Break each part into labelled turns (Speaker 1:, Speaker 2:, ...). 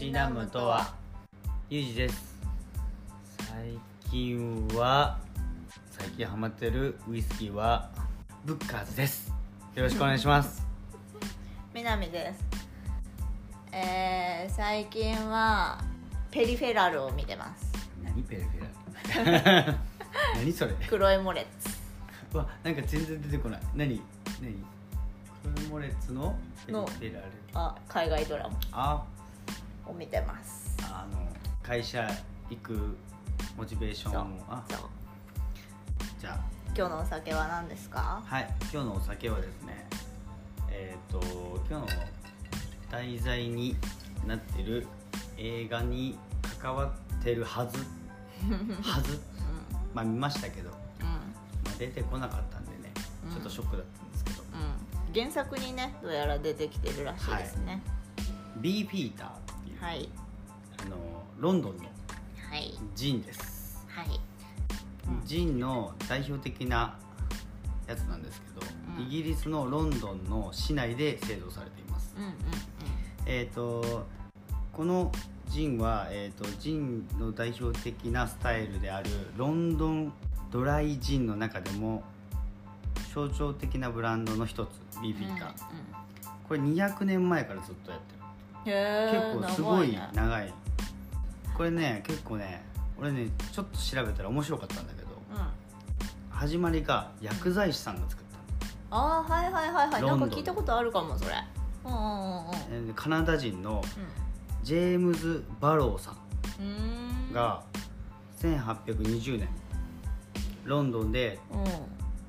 Speaker 1: しなむとは？ゆうじです。最近は最近ハマってるウイスキーはブッカーズです。よろしくお願いします。
Speaker 2: みなみです。えー、最近はペリフェラルを見てます。
Speaker 1: 何ペルフェラ 何それ？
Speaker 2: 黒いモレッツ。
Speaker 1: うわなんか全然出てこない。何？何？クロモレッツのペル
Speaker 2: の
Speaker 1: フェラル。
Speaker 2: あ海外ドラマ。
Speaker 1: あ
Speaker 2: を見てます。
Speaker 1: あの会社行くモチベーションを。あ
Speaker 2: そう。
Speaker 1: じゃあ。
Speaker 2: 今日のお酒は何ですか？
Speaker 1: はい。今日のお酒はですねえっ、と今日の題材になってる映画に関わってるはず。はず。まあ見ましたけど、
Speaker 2: うん。
Speaker 1: まあ、出てこなかったんでね
Speaker 2: うん。
Speaker 1: ちょっとショックだったんですけど、
Speaker 2: うん。原作にねどうやら出てきてるらしいですね。
Speaker 1: ビーフィーターっていう、
Speaker 2: はい。
Speaker 1: あのロンドンの
Speaker 2: はい。
Speaker 1: ジンです。
Speaker 2: はい。うん
Speaker 1: ジンの代表的なやつなんですけど、
Speaker 2: うん。
Speaker 1: イギリスのロンドンの市内で製造されています。
Speaker 2: うんうん
Speaker 1: えー、とこのジンは、えー、とジンの代表的なスタイルであるロンドンドライジンの中でも象徴的なブランドの一つビーフィーター、これ200年前からずっとやってる結構すごい
Speaker 2: 長い
Speaker 1: これね結構ね俺ねちょっと調べたら面白かったんだけど
Speaker 2: うん。
Speaker 1: 始まりが薬剤師さんが作ったの。
Speaker 2: ああはいはいはいはいなんか聞いたことあるかもそれ。うんうんうん。
Speaker 1: カナダ人のジェームズ・バローさんが1820年ロンドンで
Speaker 2: うん。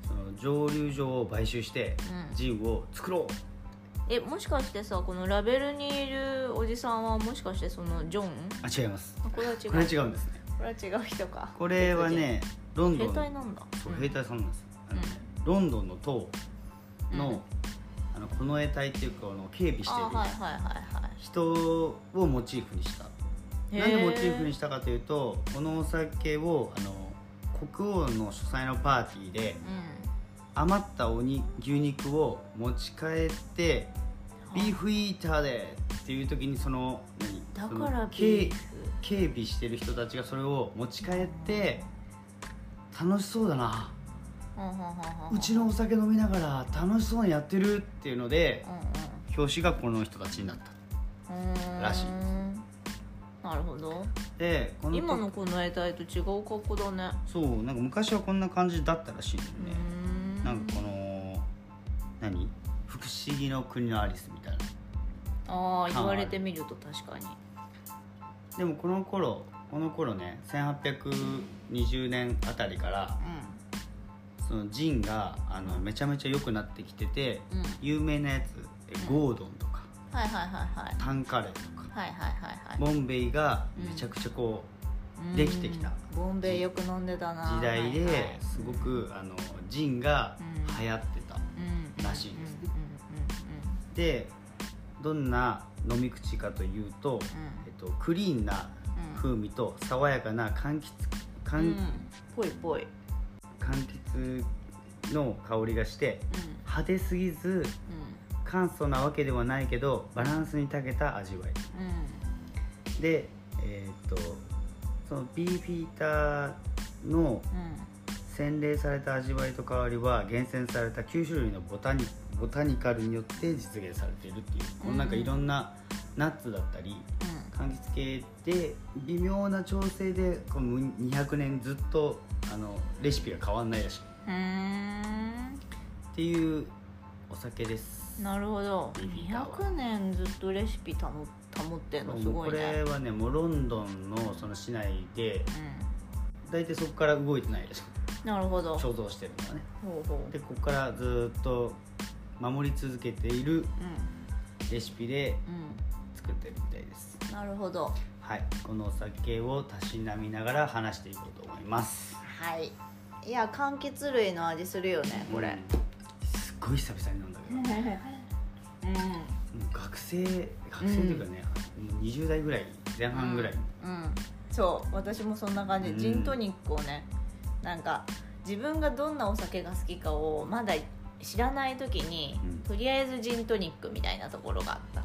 Speaker 1: その蒸留所を買収して
Speaker 2: うん。
Speaker 1: ジンを作ろう
Speaker 2: えもしかしてさこのラベルにいるおじさんはもしかしてそのジョン？
Speaker 1: あ違います。
Speaker 2: あこれは違う。
Speaker 1: これ違うんですね。
Speaker 2: これは違う人か。
Speaker 1: これはねロンド
Speaker 2: 兵
Speaker 1: ン
Speaker 2: 隊なんだ。
Speaker 1: そう
Speaker 2: うん。
Speaker 1: 兵隊さんなんです。あのねロンドンの塔の,、
Speaker 2: うん。
Speaker 1: あの近衛隊っていうかあの警備して
Speaker 2: いはいはいはい。
Speaker 1: 人をモチーフにした。なんでモチーフにしたかというとこのお酒をあの国王の主催のパーティーで余ったおに牛肉を持ち帰って
Speaker 2: うん
Speaker 1: ビーフイーターでっていう時にその何？
Speaker 2: だから
Speaker 1: 警備してる人たちがそれを持ち帰って楽しそうだな。
Speaker 2: うんうんうんうん
Speaker 1: うちのお酒飲みながら楽しそうにやってるっていうので
Speaker 2: うん
Speaker 1: 表紙がこの人たちになった。らしい。
Speaker 2: なるほど。
Speaker 1: でこの
Speaker 2: 今のこの絵体と違う格好だね。
Speaker 1: そうなんか昔はこんな感じだったらしいんだよ
Speaker 2: う
Speaker 1: ねなんかこの何不思議の国のアリスみたいな。
Speaker 2: ああ言われてみると確かに。
Speaker 1: でもこの頃この頃ね1820年あたりからそのジンがあのめちゃめちゃ良くなってきてて、
Speaker 2: うん。うん
Speaker 1: 有名なやつえゴードンとか、
Speaker 2: はいはいはいはい。
Speaker 1: タンカレーとか
Speaker 2: はいはいはいはい。
Speaker 1: ボンベイがめちゃくちゃこう、できてきた。
Speaker 2: うんボンベイよく飲んでたな。
Speaker 1: 時代ですごくあのジンが流行ってた、
Speaker 2: うん。
Speaker 1: らしいです。
Speaker 2: うん
Speaker 1: でどんな飲み口かというと、えっと、クリーンな風味と爽やかな柑橘柑,、
Speaker 2: うん。ぽいぽい。
Speaker 1: 柑橘の香りがして派手すぎず
Speaker 2: うん。
Speaker 1: 簡素なわけではないけどバランスに長けた味わい。
Speaker 2: うん。
Speaker 1: でえーっとそのビーフィーターの洗練された味わいと香りは厳選された9種類のボタニボタニカルによって実現されているっていう、このなんかいろんなナッツだったり柑橘系で微妙な調整でこの200年ずっとあのレシピが変わんないらしい。っていうお酒です。
Speaker 2: なるほど。
Speaker 1: ビビったわ
Speaker 2: 200年ずっとレシピ保保ってんのすごい
Speaker 1: これ
Speaker 2: ね
Speaker 1: はねもうロンドンのその市内で大体そこから動いてないらしく
Speaker 2: うんなるほど。ほ
Speaker 1: 貯蔵してるのはね。
Speaker 2: うほう。
Speaker 1: でここからずっと守り続けている
Speaker 2: う
Speaker 1: レシピで
Speaker 2: ん。
Speaker 1: 作ってるみたいです。
Speaker 2: うんなるほど。
Speaker 1: はい。このお酒をたしなみながら話していこうと思います。
Speaker 2: はい。いや柑橘類の味するよねこれ。
Speaker 1: うんすっごい久々に飲んだけど。も
Speaker 2: うん。
Speaker 1: う学生学生というかね、もう20代ぐらい前半ぐらい、
Speaker 2: うん。そう私もそんな感じ、
Speaker 1: うん。
Speaker 2: ジントニックをねなんか自分がどんなお酒が好きかをまだ知らない時に、
Speaker 1: うん。
Speaker 2: とりあえずジントニックみたいなところがあった。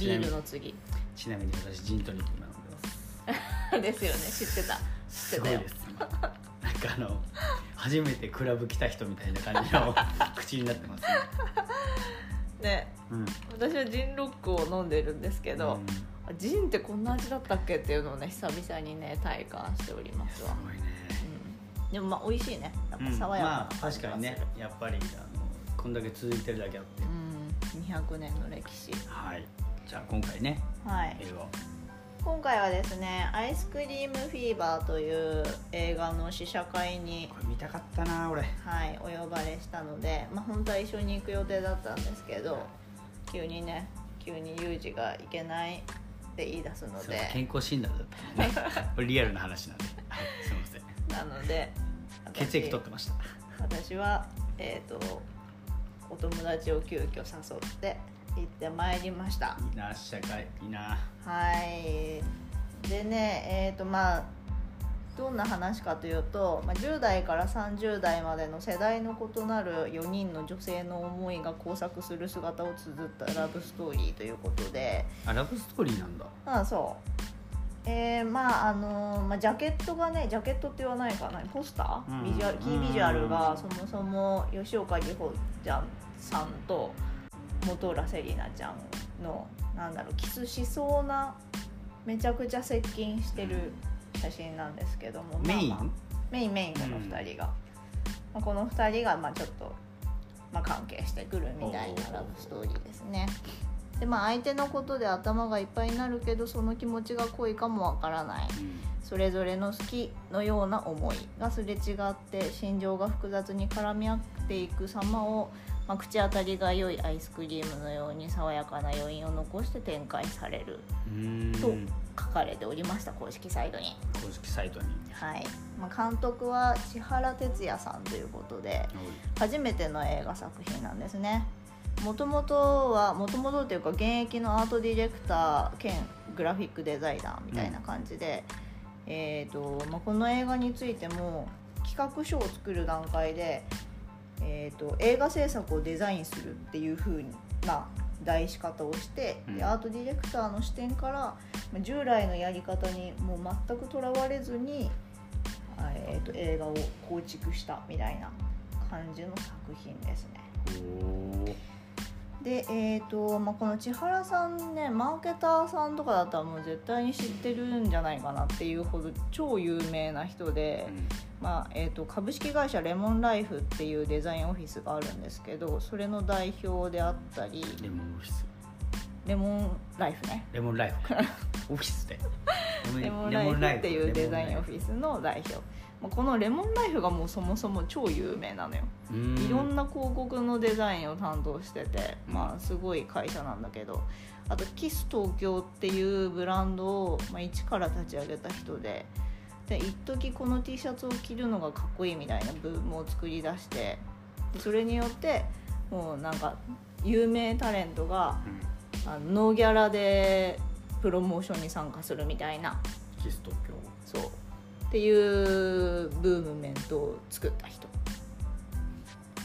Speaker 2: ビールの次。
Speaker 1: ちなみに私ジントニック今飲んでます。
Speaker 2: ですよね。知ってた。知ってたよ。
Speaker 1: すごいです。今なんかあの初めてクラブ来た人みたいな感じの口になってますね
Speaker 2: ね。
Speaker 1: うん。
Speaker 2: 私はジンロックを飲んでるんですけど、
Speaker 1: うん。
Speaker 2: あジンってこんな味だったっけっていうのをね久々にね体感しておりますわ、
Speaker 1: すごいね。
Speaker 2: うん、でもまあ美味しいね。やっぱ爽やかな
Speaker 1: まあ確かにね。やっぱりあのこんだけ続いてるだけあって、
Speaker 2: うん。200年の歴史。
Speaker 1: はい。じゃあ今回ね
Speaker 2: はい。
Speaker 1: を
Speaker 2: 今回はですね「アイスクリームフィーバー」という映画の試写会に
Speaker 1: これ見たかったな俺。
Speaker 2: はい、お呼ばれしたので、まあ、本当は一緒に行く予定だったんですけど急にね急にユージが行けないって言い出すので。
Speaker 1: 健康診断だった。の ねこれリアルな話なんで、はい、すいません。
Speaker 2: なので私
Speaker 1: 血液取ってました。
Speaker 2: 私はえっ、とお友達を急遽誘って行ってまいりました。
Speaker 1: いいな試写会いいな。
Speaker 2: はい。でねえっ、とまあどんな話かというと、まあ、10代から30代までの世代の異なる4人の女性の思いが交錯する姿を綴ったラブストーリーということで。
Speaker 1: あラブストーリーなんだ。
Speaker 2: ああそう。えー、まああのまあ、ジャケットがねジャケットって言わないかな。ポスター、
Speaker 1: うん。
Speaker 2: ビジュアルキービジュアルがそもそも吉岡里帆ちゃんさんと本浦瀬里奈ちゃんのなんだろうキスしそうなめちゃくちゃ接近してる写真なんですけども、
Speaker 1: メイン、
Speaker 2: まあまあメインメインこの2人が、まあ、この2人がまあちょっと、まあ、関係してくるみたいなラブストーリーですね。でまあ相手のことで頭がいっぱいになるけどその気持ちが濃いかもわからない。それぞれの好きのような思いがすれ違って心情が複雑に絡み合っていく様を、まあ、口当たりが良いアイスクリームのように爽やかな余韻を残して展開される
Speaker 1: うん。
Speaker 2: と書かれておりました公式サイトに。
Speaker 1: 公式サイトに。
Speaker 2: はい。まあ、監督は千原哲也さんということで初めての映画作品なんですね。もともとはもともとというか現役のアートディレクター兼グラフィックデザイナーみたいな感じで、えーとまあ、この映画についても企画書を作る段階で、えー、と映画制作をデザインするっていう風な題し方をして、
Speaker 1: うん
Speaker 2: でアートディレクターの視点からまあ従来のやり方にもう全くとらわれずに、あえー、と映画を構築したみたいな感じの作品ですね。で、えーとまあ、この千原さんねマーケターさんとかだったらもう絶対に知ってるんじゃないかなっていうほど超有名な人で、まあえー、と株式会社レモンライフっていうデザインオフィスがあるんですけどそれの代表であったり
Speaker 1: レモンオフィス。
Speaker 2: レモンライフね。
Speaker 1: レモンライフ。オフィスで。
Speaker 2: レモンライフっていうデザインオフィスの代表。まあこのレモンライフがもうそもそも超有名なのよ。いろん
Speaker 1: な
Speaker 2: な広告のデザインを担当してて、まあ、すごい会社なんだけど。あとキス東京っていうブランドを、まあ、一から立ち上げた人でで一時この T シャツを着るのがかっこいいみたいなブームを作り出してでそれによってもうなんか有名タレントがあのノーギャラでプロモーションに参加するみたいな。
Speaker 1: キス東京。
Speaker 2: そうっていうブームメントを作った人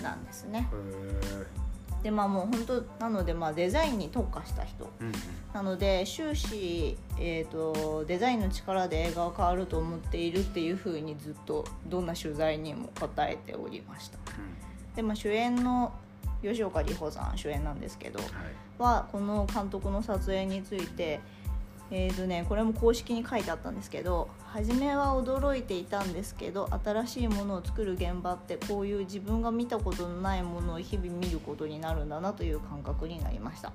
Speaker 2: なんですね。
Speaker 1: へ
Speaker 2: でまあもう本当なのでまあデザインに特化した人。
Speaker 1: えうん。
Speaker 2: なので終始、えー、とデザインの力で映画は変わると思っているっていうふうにずっとどんな取材にも答えておりました。で、まあ、主演の吉岡里帆さん主演なんですけど
Speaker 1: はい。
Speaker 2: はこの監督の撮影についてえーとね、これも公式に書いてあったんですけど初めは驚いていたんですけど新しいものを作る現場ってこういう自分が見たことのないものを日々見ることになるんだなという感覚になりました。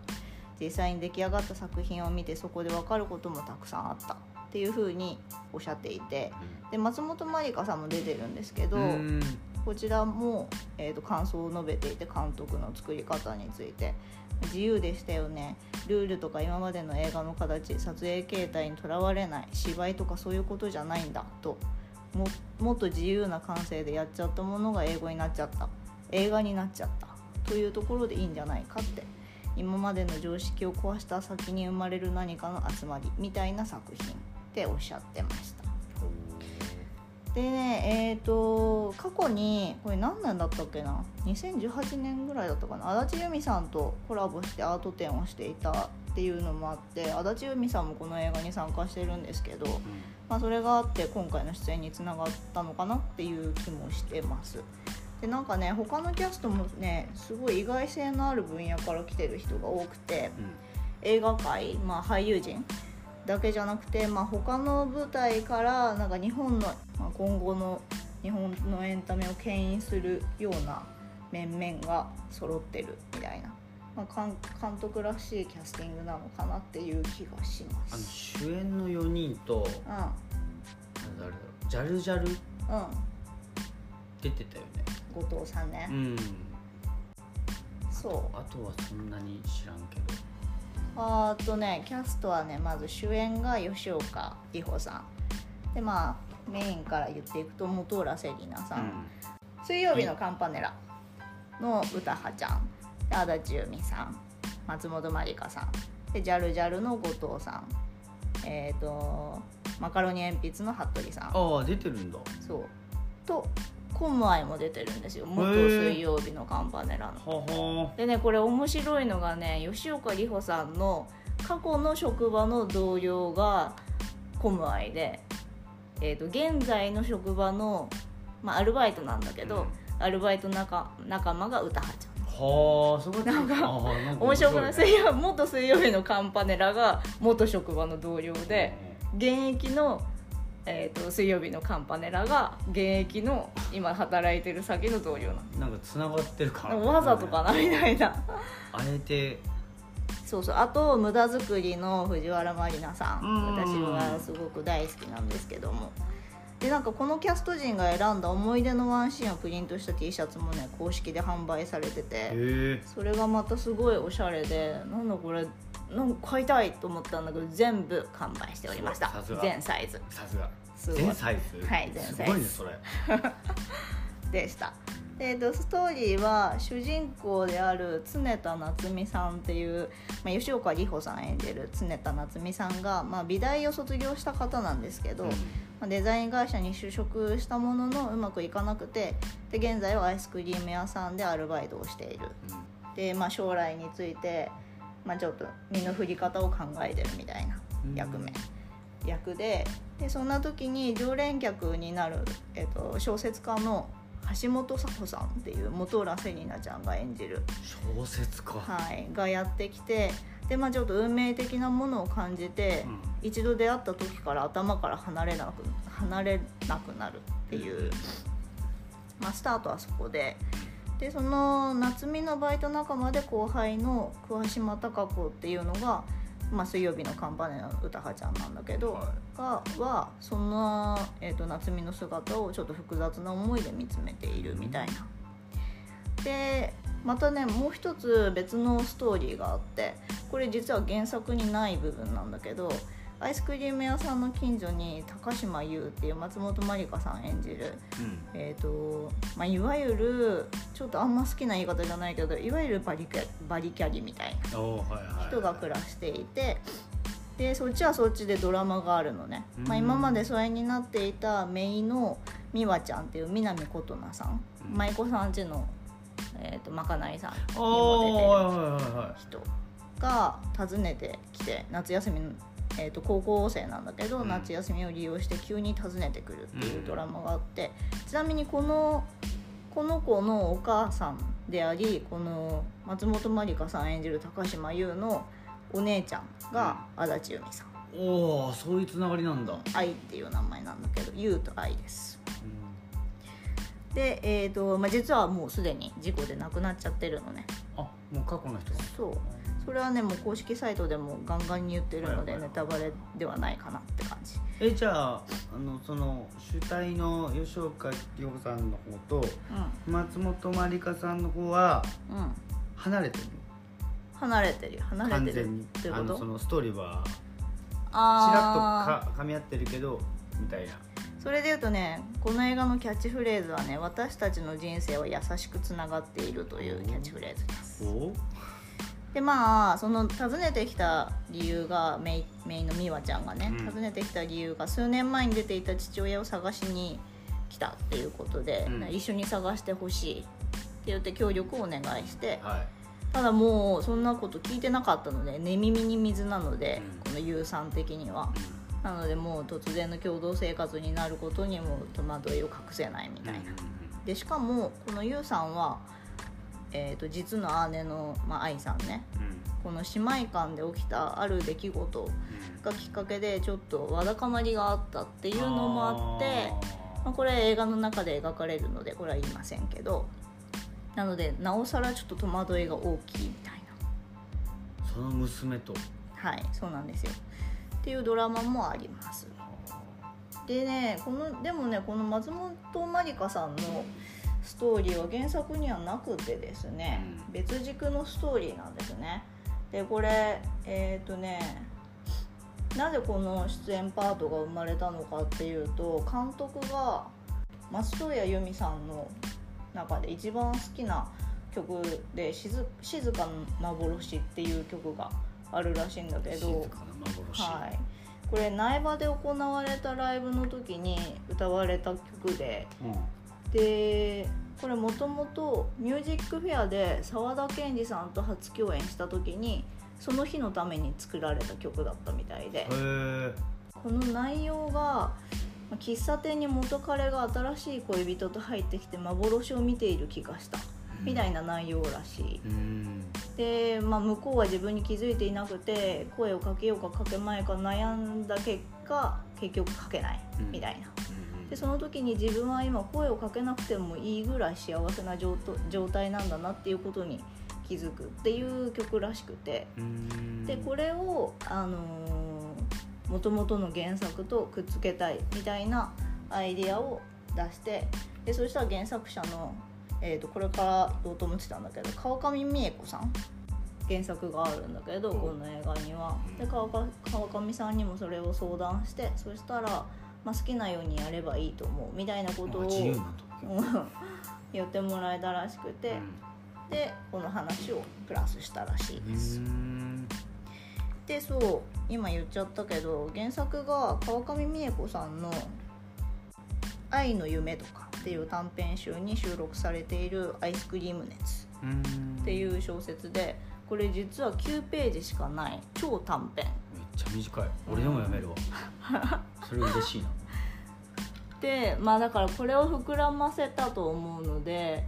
Speaker 2: 実際に出来上がった作品を見てそこで分かることもたくさんあったっていうふうにおっしゃっていてで松本まりかさんも出てるんですけど、
Speaker 1: うん
Speaker 2: こちらも、えー、と感想を述べていて監督の作り方について。自由でしたよね。ルールとか今までの映画の形撮影形態にとらわれない芝居とかそういうことじゃないんだと。ももっと自由な感性でやっちゃったものが英語になっちゃった。映画になっちゃった。というところでいいんじゃないかって。今までの常識を壊した先に生まれる何かの集まりみたいな作品っておっしゃってました。でねえー、と過去にこれ何年だったっけな？2018年ぐらいだったかな？足立由美さんとコラボしてアート展をしていたっていうのもあって足立由美さんもこの映画に参加してるんですけど、まあ、それがあって今回の出演につながったのかなっていう気もしてます。でなんかね他のキャストもねすごい意外性のある分野から来てる人が多くて映画界、まあ、俳優陣だけじゃなくて、まあ、他の舞台からなんか日本の、まあ、今後の日本のエンタメを牽引するような面々が揃ってるみたいな、まあ、監督らしいキャスティングなのかなっていう気がしま
Speaker 1: あの
Speaker 2: す。
Speaker 1: 主演の4人と
Speaker 2: う
Speaker 1: 誰だろうジャルジャル
Speaker 2: ん、うん。
Speaker 1: 出てたよね。
Speaker 2: 後藤さんね、
Speaker 1: うん。
Speaker 2: そう。
Speaker 1: あとはそんなに知らんけど
Speaker 2: あとねキャストはねまず主演が吉岡里帆さん。でまあメインから言っていくと本浦瀬里奈さん、水曜日のカンパネラの歌葉ちゃん。で足立由美さん。松本まりかさん。でジャルジャルの後藤さん。えっ、とマカロニ鉛筆の服部さん。
Speaker 1: ああ出てるんだ。
Speaker 2: そう。とコムアイも出てるんですよ。元水曜日のカンパネラの。
Speaker 1: はは。
Speaker 2: でねこれ面白いのがね吉岡里帆さんの過去の職場の同僚がコムアイで、えー、と現在の職場の、まあ、アルバイトなんだけど、
Speaker 1: うん。
Speaker 2: アルバイト仲仲間が歌葉ちゃん。
Speaker 1: はあそこ
Speaker 2: なんか
Speaker 1: あーなんか
Speaker 2: 面白くない？
Speaker 1: 面
Speaker 2: 水曜元水曜日のカンパネラが元職場の同僚
Speaker 1: い
Speaker 2: で現役の、えー、と水曜日のカンパネラが現役の今働いてる先の同僚な
Speaker 1: なんかつながってる感。
Speaker 2: のわざとかなみたいな。
Speaker 1: あえて
Speaker 2: そうそう。あと無駄作りの藤原まりなさん。
Speaker 1: うん。
Speaker 2: 私はすごく大好きなんですけども。でなんかこのキャスト陣が選んだ思い出のワンシーンをプリントした T シャツもね公式で販売されてて。それがまたすごいおしゃれで。なんだこれなんか買いたいと思ったんだけど全部完売しておりました。全サイズ。
Speaker 1: さすが。
Speaker 2: すごい。
Speaker 1: 全サイズ。
Speaker 2: はい全サイズ。
Speaker 1: すごいねそれ。
Speaker 2: でした。でえっとストーリーは主人公である常田夏美さんっていう、まあ、吉岡里帆さん演じる常田夏美さんが、まあ、美大を卒業した方なんですけど、
Speaker 1: うん。
Speaker 2: まあデザイン会社に就職したもののうまくいかなくてで現在はアイスクリーム屋さんでアルバイトをしている。で、まあ、将来について、まあ、ちょっと身の振り方を考えてるみたいな役名、役ででそんな時に常連客になる、えっと小説家の橋本佐穂さんっていう本浦瀬里奈ちゃんが演じる、
Speaker 1: 小説家。
Speaker 2: はい、がやってきてで、まあ、ちょっと運命的なものを感じて、一度出会った時から頭から離れなく離れなくなるっていう、まあ、スタートはそこででその夏美のバイト仲間で後輩の桑島貴子っていうのが、まあ、水曜日のカンパネの歌葉ちゃんなんだけど、
Speaker 1: は
Speaker 2: がはそんな、えー、と夏美の姿をちょっと複雑な思いで見つめているみたいな。でまたねもう一つ別のストーリーがあってこれ実は原作にない部分なんだけどアイスクリーム屋さんの近所に高島優っていう松本まりかさん演じる、
Speaker 1: うん。
Speaker 2: えーとまあ、いわゆるちょっとあんま好きな言い方じゃないけどいわゆるバリキャバリキャリみたいな人が暮らしていてでそっちはそっちでドラマがあるのね、まあ、
Speaker 1: うん
Speaker 2: 今まで疎遠になっていた姪の美和ちゃんっていう南琴奈さん。
Speaker 1: うん。
Speaker 2: 舞妓さんちの、えー、とまかないさんにも出てる人が訪ねてきて夏休みの、えー、と高校生なんだけど、
Speaker 1: うん。
Speaker 2: 夏休みを利用して急に訪ねてくるっていうドラマがあって、ちなみにこのこの子のお母さんでありこの松本まりかさん演じる高島優のお姉ちゃんが足立由美さん。
Speaker 1: おおそういうつながりなんだ、
Speaker 2: 愛っていう名前なんだけど優と愛です。で、えーとまあ、実はもうすでに事故で亡くなっちゃってるのね。
Speaker 1: あもう過去の人が。
Speaker 2: そうそれはねもう公式サイトでもガンガンに言ってるのでネタバレではないかなって感じ。
Speaker 1: えじゃああのその主体の吉岡里帆さんの方と
Speaker 2: う
Speaker 1: 松本まりかさんの方は
Speaker 2: んうん。
Speaker 1: 離れてる？
Speaker 2: 離れてるよ。離れてる
Speaker 1: 完全に
Speaker 2: ってこと？
Speaker 1: あのそのストーリーはち
Speaker 2: あ
Speaker 1: らっとか噛み合ってるけどみたいな。
Speaker 2: それで言うとねこの映画のキャッチフレーズはね私たちの人生は優しくつながっているというキャッチフレーズです。
Speaker 1: お
Speaker 2: でまあその訪ねてきた理由がメイメイの美和ちゃんがね、
Speaker 1: うん。
Speaker 2: 訪ねてきた理由が数年前に出ていた父親を探しに来たっていうことで、
Speaker 1: うん。
Speaker 2: 一緒に探してほしいって言って協力をお願いして
Speaker 1: はい。
Speaker 2: ただもうそんなこと聞いてなかったので寝耳に水なので、
Speaker 1: うん。
Speaker 2: この有酸的には。なのでもう突然の共同生活になることにも戸惑いを隠せないみたいな、でしかもこのゆうさんは、えー、と実の姉の、まあ、愛さんね。この姉妹間で起きたある出来事がきっかけでちょっとわだかまりがあったっていうのもあってまあ、これ映画の中で描かれるのでこれは言いませんけどなのでなおさらちょっと戸惑いが大きいみたい
Speaker 1: その娘と。
Speaker 2: なはいそうなんですよ。っていうドラマもあります。でねこのでもねこの松本まりかさんのストーリーは原作にはなくてですね、
Speaker 1: うん。
Speaker 2: 別軸のストーリーなんですね。でこれえっ、とねなぜこの出演パートが生まれたのかっていうと監督が松任谷由実さんの中で一番好きな曲で「静静かな幻」っていう曲があるらしいんだけどはい、これ苗場で行われたライブの時に歌われた曲で
Speaker 1: うん
Speaker 2: でこれもともと「ミュージックフェア」で沢田研二さんと初共演した時にその日のために作られた曲だったみたいでこの内容がまあ喫茶店に元彼が新しい恋人と入ってきて幻を見ている気がしたみたいな内容らしい。
Speaker 1: うん。
Speaker 2: で、まあ、向こうは自分に気づいていなくて声をかけようかかけまいか悩んだ結果結局かけない
Speaker 1: うん。
Speaker 2: みたいな、
Speaker 1: うん
Speaker 2: でその時に自分は今声をかけなくてもいいぐらい幸せな状態なんだなっていうことに気づくっていう曲らしくて。
Speaker 1: うん。
Speaker 2: でこれをあのもともとの原作とくっつけたいみたいなアイディアを出してでそしたら原作者の、えー、とこれから言おうと思ってたんだけど川上美恵子さん？原作があるんだけど、
Speaker 1: う。ん
Speaker 2: この映画には。で川上川上さんにもそれを相談してそしたら、まあ、好きなようにやればいいと思うみたいなことを 言ってもらえたらしくて、でこの話をプラスしたらしいです。
Speaker 1: うん
Speaker 2: でそう今言っちゃったけど原作が川上美恵子さんの「愛の夢」とかっていう短編集に収録されている「アイスクリーム熱」
Speaker 1: うん。
Speaker 2: っていう小説でこれ実は9ページしかない超短編
Speaker 1: ちゃ短い。俺でも読めるわ。それ嬉しいな。
Speaker 2: でまあだからこれを膨らませたと思うので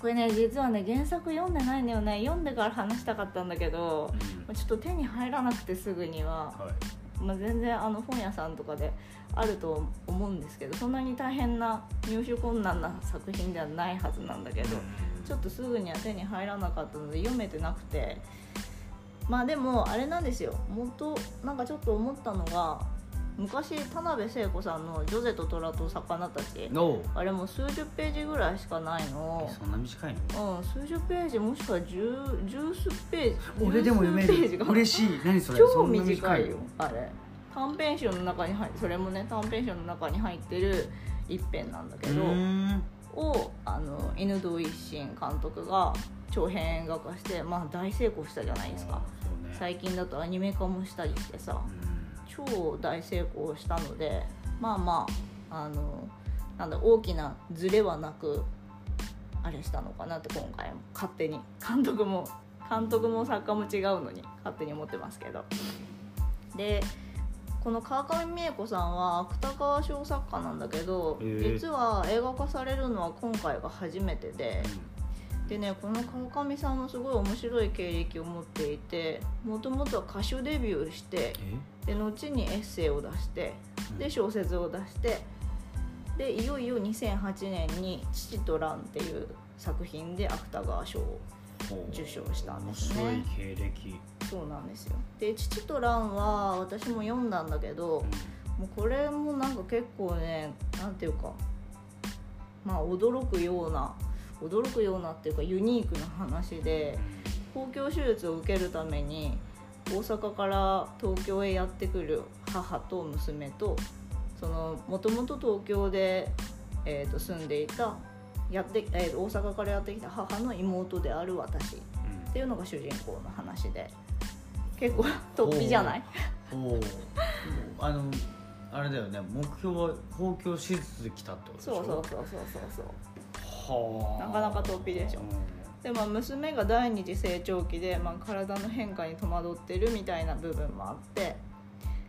Speaker 2: これね実はね原作読んでないんだよね。読んでから話したかったんだけど
Speaker 1: うん。
Speaker 2: まあちょっと手に入らなくてすぐには。
Speaker 1: はい。
Speaker 2: まあ、全然あの本屋さんとかであると思うんですけどそんなに大変な入手困難な作品ではないはずなんだけどちょっとすぐには手に入らなかったので読めてなくてまあでもあれなんですよ。元なんかちょっと思ったのが昔田辺聖子さんの「ジョゼと虎と魚たち
Speaker 1: おう」
Speaker 2: あれも数十ページぐらいしかないの。
Speaker 1: そんな短いの？
Speaker 2: うん数十ページもしくは十十数ページ
Speaker 1: 俺でも読め
Speaker 2: 十数ページが
Speaker 1: る嬉しい。何それ？
Speaker 2: 超短いよ。あれ。短編集の中に入それもね短編集の中に入ってる一編なんだけど。をあの犬堂一心監督が長編映画化して、まあ、大成功したじゃないですか。
Speaker 1: ね。
Speaker 2: 最近だとアニメ化もしたりしてさ
Speaker 1: うん。
Speaker 2: 超大成功したのでまあまああのなんだ大きなズレはなくあれしたのかなって今回も。勝手に。監督も監督も作家も違うのに勝手に思ってますけど。でこの川上美恵子さんは芥川賞作家なんだけど、
Speaker 1: へえ。
Speaker 2: 実は映画化されるのは今回が初めてで、でねこの川上さんのすごい面白い経歴を持っていてもともとは歌手デビューして
Speaker 1: え？
Speaker 2: で後にエッセイを出してで小説を出してでいよいよ2008年に「父と蘭」っていう作品で芥川賞を受賞したんですね。
Speaker 1: 面白い経歴。
Speaker 2: そうなんですよ。で「父と蘭」は私も読んだんだけどもうこれもなんか結構ねなんていうかまあ驚くような驚くようなっていうかユニークな話で公共手術を受けるために大阪から東京へやってくる母と娘とそのもともと東京で、えー、と住んでいたやって、えーと大阪からやってきた母の妹である私っていうのが主人公の話で。結構 突飛じゃない？
Speaker 1: う。んおう。あのあれだよね。目標は公共手術で来たってことでしょ？
Speaker 2: そうそうそうそうそうそう。
Speaker 1: はあ。
Speaker 2: なかなか突飛でしょ。
Speaker 1: うん。
Speaker 2: でまあ娘が第二次成長期で、まあ、体の変化に戸惑ってるみたいな部分もあって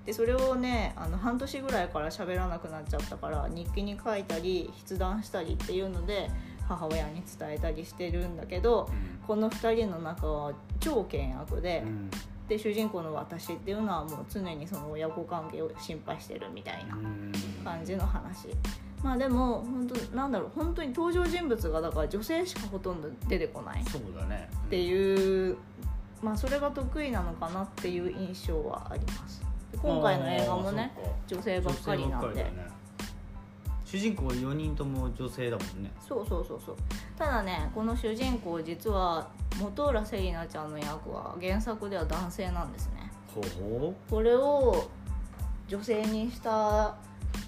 Speaker 2: でそれをねあの半年ぐらいから喋らなくなっちゃったから日記に書いたり筆談したりっていうので母親に伝えたりしてるんだけど、この2人の中は超険悪で。
Speaker 1: うん。
Speaker 2: で主人公の私っていうのはもう常にその親子関係を心配してるみたいな
Speaker 1: うん。
Speaker 2: 感じの話。まあでも本当なんだろう本当に登場人物がだから女性しかほとんど出てこないっ
Speaker 1: そうだね。
Speaker 2: て
Speaker 1: う
Speaker 2: いうまあそれが得意なのかなっていう印象はあります。で今回の映画もね女性ばっかりなんで。
Speaker 1: ね主人公4人とも女性だもんね。
Speaker 2: そうそうそうそう。ただねこの主人公実は本浦セリナちゃんの役は原作では男性なんですね。
Speaker 1: ほうほ
Speaker 2: これを女性にした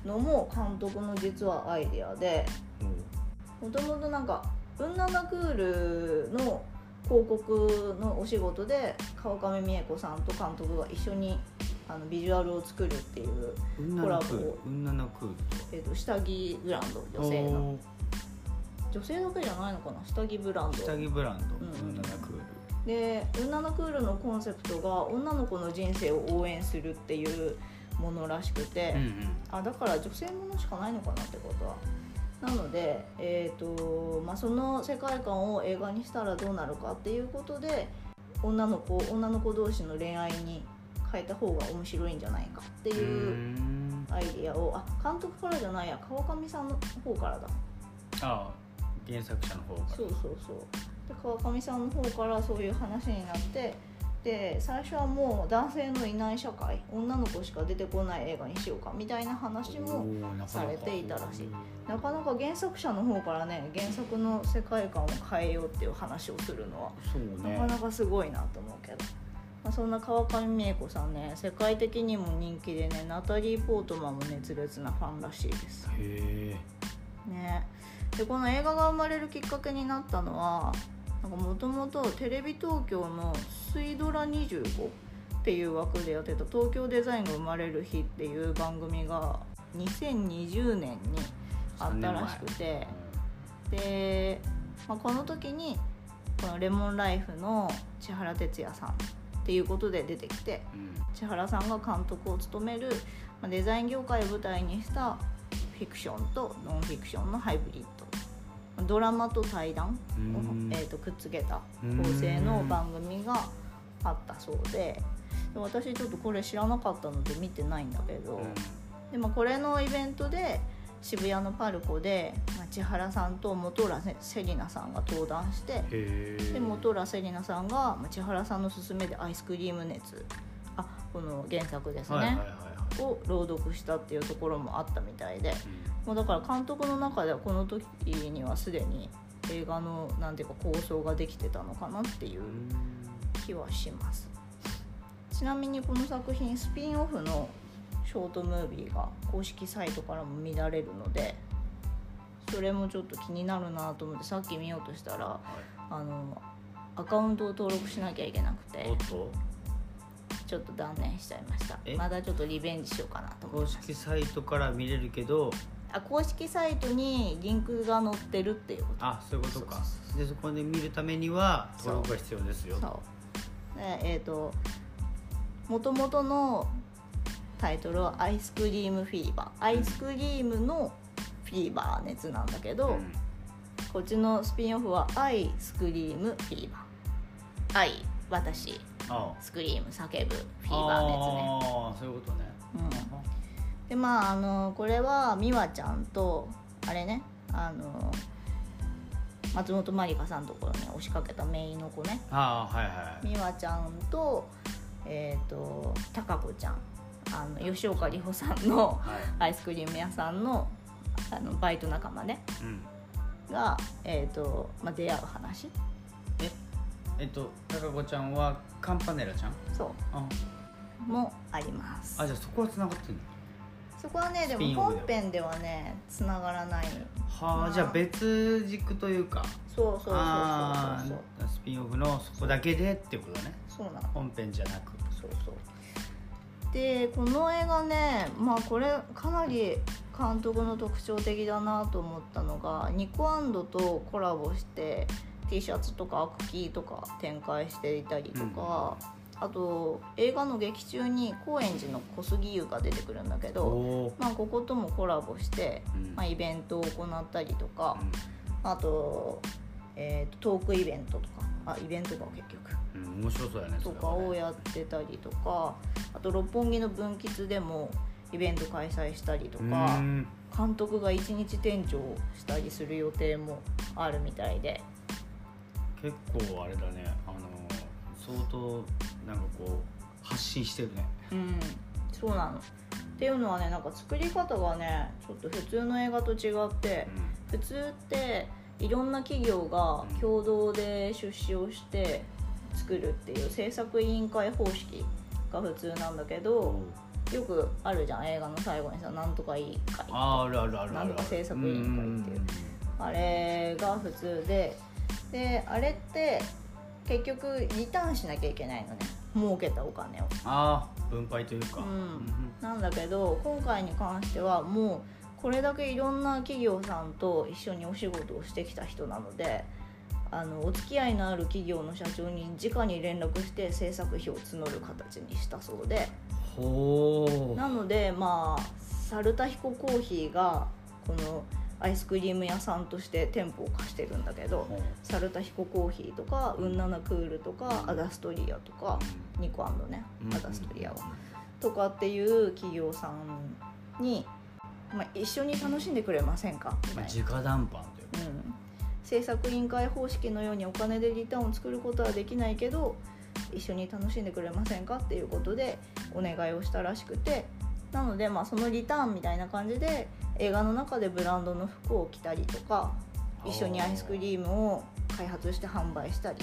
Speaker 2: のも監督の実はアイデアで
Speaker 1: う
Speaker 2: もともとなんかウンナナクールの広告のお仕事で川上美恵子さんと監督が一緒にあのビジュアルを作るっていう、
Speaker 1: うんななクールうんななクール
Speaker 2: えー、と下着ブランド
Speaker 1: と
Speaker 2: 女性の。女性だけじゃないのかな？下着ブランド。
Speaker 1: 下着ブランド。
Speaker 2: うん。
Speaker 1: うんななクール
Speaker 2: で「ウンナナクール」のコンセプトが女の子の人生を応援するっていうものらしくて、
Speaker 1: うんうん。
Speaker 2: あだから女性ものしかないのかなってことは。なので、えーとまあ、その世界観を映画にしたらどうなるかっていうことで女の子女の子同士の恋愛に変えた方が面白いんじゃないかっていうん。アイディアをあ監督からじゃないや川上さんの方からだ。
Speaker 1: ああ原作者の方から。
Speaker 2: そうそうそう。で川上さんの方からそういう話になってで最初はもう男性のいない社会女の子しか出てこない映画にしようかみたいな話もされていたらしい。なかなか原作者の方からね原作の世界観を変えようっていう話をするのは
Speaker 1: ね。
Speaker 2: なかなかすごいなと思うけど、まあ、そんな川上美恵子さんね世界的にも人気でねナタリー・ポートマンも熱烈なファンらしいです。
Speaker 1: へえ
Speaker 2: ね。でこの映画が生まれるきっかけになったのはもともとテレビ東京の「水ドラ25」っていう枠でやってた「東京デザインが生まれる日」っていう番組が2020年にあったらしくてで、まあ、この時にこの「レモンライフ」の千原哲也さんっていうことで出てきて
Speaker 1: うん。
Speaker 2: 千原さんが監督を務めるまあデザイン業界を舞台にしたフィクションとノンフィクションのハイブリッド。ドラマと対談を
Speaker 1: うん、
Speaker 2: えー、とくっつけた構成の番組があったそうでで私ちょっとこれ知らなかったので見てないんだけど、でもこれのイベントで渋谷のパルコで、まあ、千原さんと本浦セリナさんが登壇してで本浦セリナさんがまあ千原さんの勧めでアイスクリーム熱あこの原作ですね、
Speaker 1: はいはいはいはい。
Speaker 2: を朗読したっていうところもあったみたいで
Speaker 1: うん。
Speaker 2: もうだから監督の中ではこの時にはすでに映画のなんていうか構想ができてたのかなっていう気はします。ちなみにこの作品スピンオフのショートムービーが公式サイトからも見られるのでそれもちょっと気になるなと思ってさっき見ようとしたら
Speaker 1: は
Speaker 2: あのアカウントを登録しなきゃいけなくてちょっと断念しちゃいました。
Speaker 1: え？
Speaker 2: まだちょっとリベンジしようかなと
Speaker 1: 公式サイトから見れるけど？
Speaker 2: あ公式サイトにリンクが載ってるっていうこと。
Speaker 1: あそういうことか。でそこで見るためには登録が必要ですよ。
Speaker 2: そう。でえっ、ともともとのタイトルは「アイスクリームフィーバー」アイスクリームのフィーバー熱なんだけど、
Speaker 1: うん。
Speaker 2: こっちのスピンオフは「アイスクリームフィーバー」愛私。
Speaker 1: あ
Speaker 2: スクリーム叫ぶフィーバー熱ね。
Speaker 1: ああそういうことね。
Speaker 2: うん。でまああのこれは美和ちゃんとあれね。あの松本まりかさんのところに押しかけたメインの子ね。
Speaker 1: ああはいはい
Speaker 2: 美和ちゃんとえっ、と貴子ちゃんあの吉岡里帆さんの
Speaker 1: はい。
Speaker 2: アイスクリーム屋さんのあのバイト仲間ね。
Speaker 1: うん。
Speaker 2: が、えーとまあ、出会う話。
Speaker 1: ええっと高子ちゃんはカンパネラちゃん？
Speaker 2: そ
Speaker 1: あ。
Speaker 2: うもあります。
Speaker 1: あじゃあそこは繋がってんの？
Speaker 2: そこはねでも本編ではねつながらない。
Speaker 1: はあ、
Speaker 2: まあ。
Speaker 1: じゃあ別軸というか。
Speaker 2: そうそうそうそう
Speaker 1: あ
Speaker 2: そう。
Speaker 1: ースピンオフのそこだけでってことね。
Speaker 2: そうなの。
Speaker 1: 本編じゃなく。
Speaker 2: そうそうでこの映画ねまあこれかなり監督の特徴的だなと思ったのがニコアンドとコラボして T シャツとかアクキーとか展開していたりとか、あと映画の劇中に高円寺の小杉湯が出てくるんだけど、まあ、ここともコラボして、
Speaker 1: うん。
Speaker 2: まあ、イベントを行ったりとか、あと,、えーとトークイベントとか。あイベントか結局
Speaker 1: うんうん面白そうやね
Speaker 2: とかをやってたりとかあと六本木の分岐でもイベント開催したりと
Speaker 1: と
Speaker 2: か監督が一日店長をしたりする予定もあるみたいで。
Speaker 1: 結構あれだねあの相当なんかこう発信してるね。
Speaker 2: うんそうなの。っていうのはねなんか作り方がねちょっと普通の映画と違って普通っていろんな企業が共同で出資をして作るっていう制作委員会方式が普通なんだけどよくあるじゃん映画の最後にさ「なんとか委員会」
Speaker 1: あるあるある
Speaker 2: なんとか制作委員会っていう。あれが普通でであれって結局リターンしなきゃいけないのね。儲けたお金を。
Speaker 1: ああ分配というか。
Speaker 2: うん。なんだけど今回に関してはもうこれだけいろんな企業さんと一緒にお仕事をしてきた人なのであのお付き合いのある企業の社長に直に連絡して制作費を募る形にしたそうで。なのでまあ猿田彦コーヒーがこのアイスクリーム屋さんとして店舗を貸してるんだけど
Speaker 1: ほう。
Speaker 2: 猿田彦コーヒーとかウンナナクールとかアダストリアとかニコね
Speaker 1: うん
Speaker 2: アダストリアは。とかっていう企業さんに、まあ、一緒に楽しんでくれませんか？みたいな、
Speaker 1: まあ直談判という
Speaker 2: うん、制作委員会方式のようにお金でリターンを作ることはできないけど一緒に楽しんでくれませんかっていうことでお願いをしたらしくて。なので、まあ、そのリターンみたいな感じで映画の中でブランドの服を着たりとか一緒にアイスクリームを開発して販売したり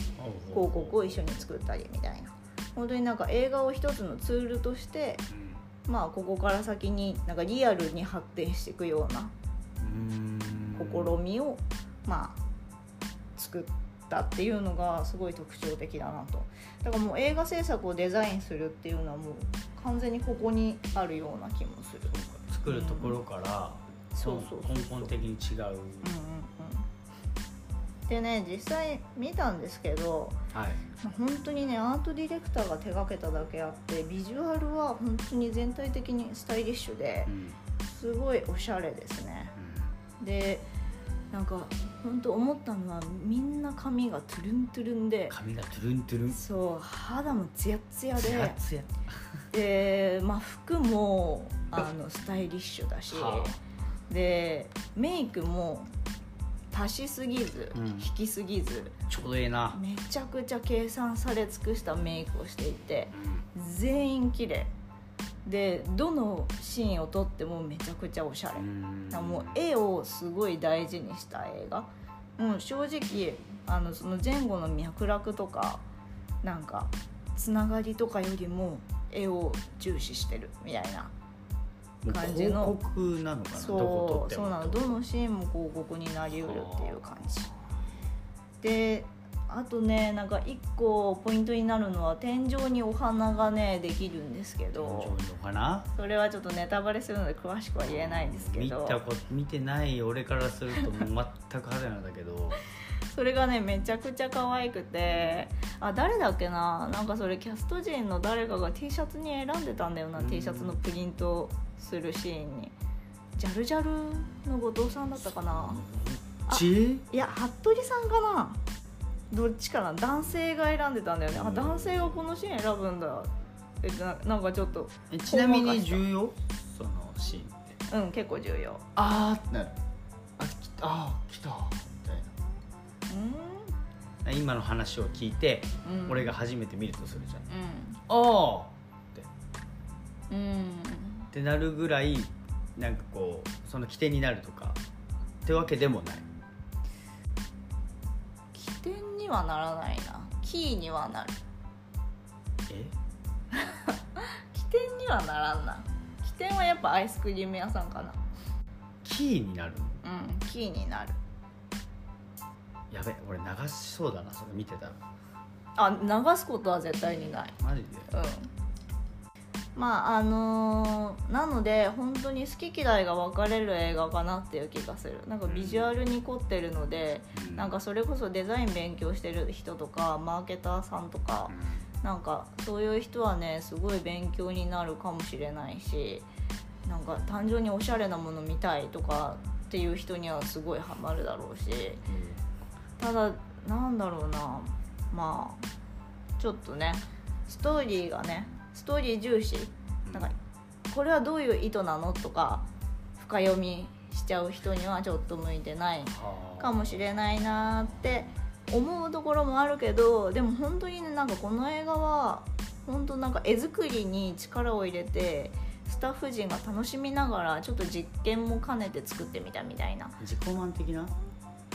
Speaker 2: 広告を一緒に作ったりみたいな。本当になんか映画を一つのツールとしてまあここから先になんかリアルに発展していくような
Speaker 1: うん。
Speaker 2: 試みをまあ作ったっていうのがすごい特徴的だなと。だからもう映画制作をデザインするっていうのはもう完全にここにあるような気もする。
Speaker 1: 作るところから
Speaker 2: そうそうそうそう。
Speaker 1: 根本的に違う。
Speaker 2: うんうんうん。でね実際見たんですけど
Speaker 1: はい。
Speaker 2: まあ本当にねアートディレクターが手がけただけあってビジュアルは本当に全体的にスタイリッシュで
Speaker 1: うん。
Speaker 2: すごいおしゃれですね。でなんか本当思ったのはみんな髪がトゥルントゥルンで。
Speaker 1: 髪がトゥルントゥルン。
Speaker 2: そう肌もツヤツヤ
Speaker 1: ツヤ
Speaker 2: で
Speaker 1: ツヤ。
Speaker 2: で、まあ、服もあのスタイリッシュだし、
Speaker 1: は
Speaker 2: でメイクも足しすぎず、
Speaker 1: うん。
Speaker 2: 引きすぎず。
Speaker 1: ちょうどいいな。
Speaker 2: めちゃくちゃ計算され尽くしたメイクをしていて全員綺麗でどのシーンを撮ってもめちゃくちゃおしゃれ、もう絵をすごい大事にした映画。もう正直あのその前後の脈絡とかなんかつながりとかよりも絵を重視してるみたいな感じの。
Speaker 1: 広告なのかな？
Speaker 2: そうなの。どのシーンも広告になりうるっていう感じ。であとねなんか一個ポイントになるのは天井にお花がねできるんですけ
Speaker 1: 天井
Speaker 2: ど
Speaker 1: のかな
Speaker 2: それはちょっとネタバレするので詳しくは言えないんですけ
Speaker 1: 見
Speaker 2: ど
Speaker 1: たこと見てない俺からすると全く派手なんだけど。
Speaker 2: それがねめちゃくちゃ可愛くて。あ誰だっけな？なんかそれキャスト陣の誰かが T シャツに選んでたんだよな、
Speaker 1: うん。
Speaker 2: T シャツのプリントするシーンに。ジャルジャルの後藤さんだったかな？
Speaker 1: ち？
Speaker 2: いや服部さんかな？どっちかな？男性が選んでたんだよね。あ男性がこのシーン選ぶんだ。えななんかちょっと。
Speaker 1: えちなみに重要？そのシーンって。
Speaker 2: うん結構重要。
Speaker 1: あーってなる。あ来たあー来た。みたいな。今の話を聞いて、
Speaker 2: うん。
Speaker 1: 俺が初めて見るとするじゃん。
Speaker 2: う
Speaker 1: ああって。
Speaker 2: んうん。
Speaker 1: ってなるぐらいなんかこうその起点になるとか。ってわけでもない
Speaker 2: はならないな。キーにはなる。
Speaker 1: え？
Speaker 2: 起点にはならんな。起点はやっぱアイスクリーム屋さんかな。
Speaker 1: キーになるの？
Speaker 2: うんキーになる。
Speaker 1: やべ俺流しそうだなそれ見てたら。
Speaker 2: あ流すことは絶対にない。
Speaker 1: マジで？
Speaker 2: うんまああのーなので本当に好き嫌いが分かれる映画かなっていう気がする。なんかビジュアルに凝ってるので、
Speaker 1: うん。
Speaker 2: なんかそれこそデザイン勉強してる人とかマーケターさんとか、なんかそういう人はねすごい勉強になるかもしれないしなんか単純におしゃれなもの見たいとかっていう人にはすごいハマるだろうしただなんだろうな。まあちょっとねストーリーがねストーリー重視。なんかこれはどういう意図なのとか深読みしちゃう人にはちょっと向いてないかもしれないなって思うところもあるけどでも本当にねなんかこの映画は本当なんか絵作りに力を入れてスタッフ陣が楽しみながらちょっと実験も兼ねて作ってみたみたいな。
Speaker 1: 自己満的な？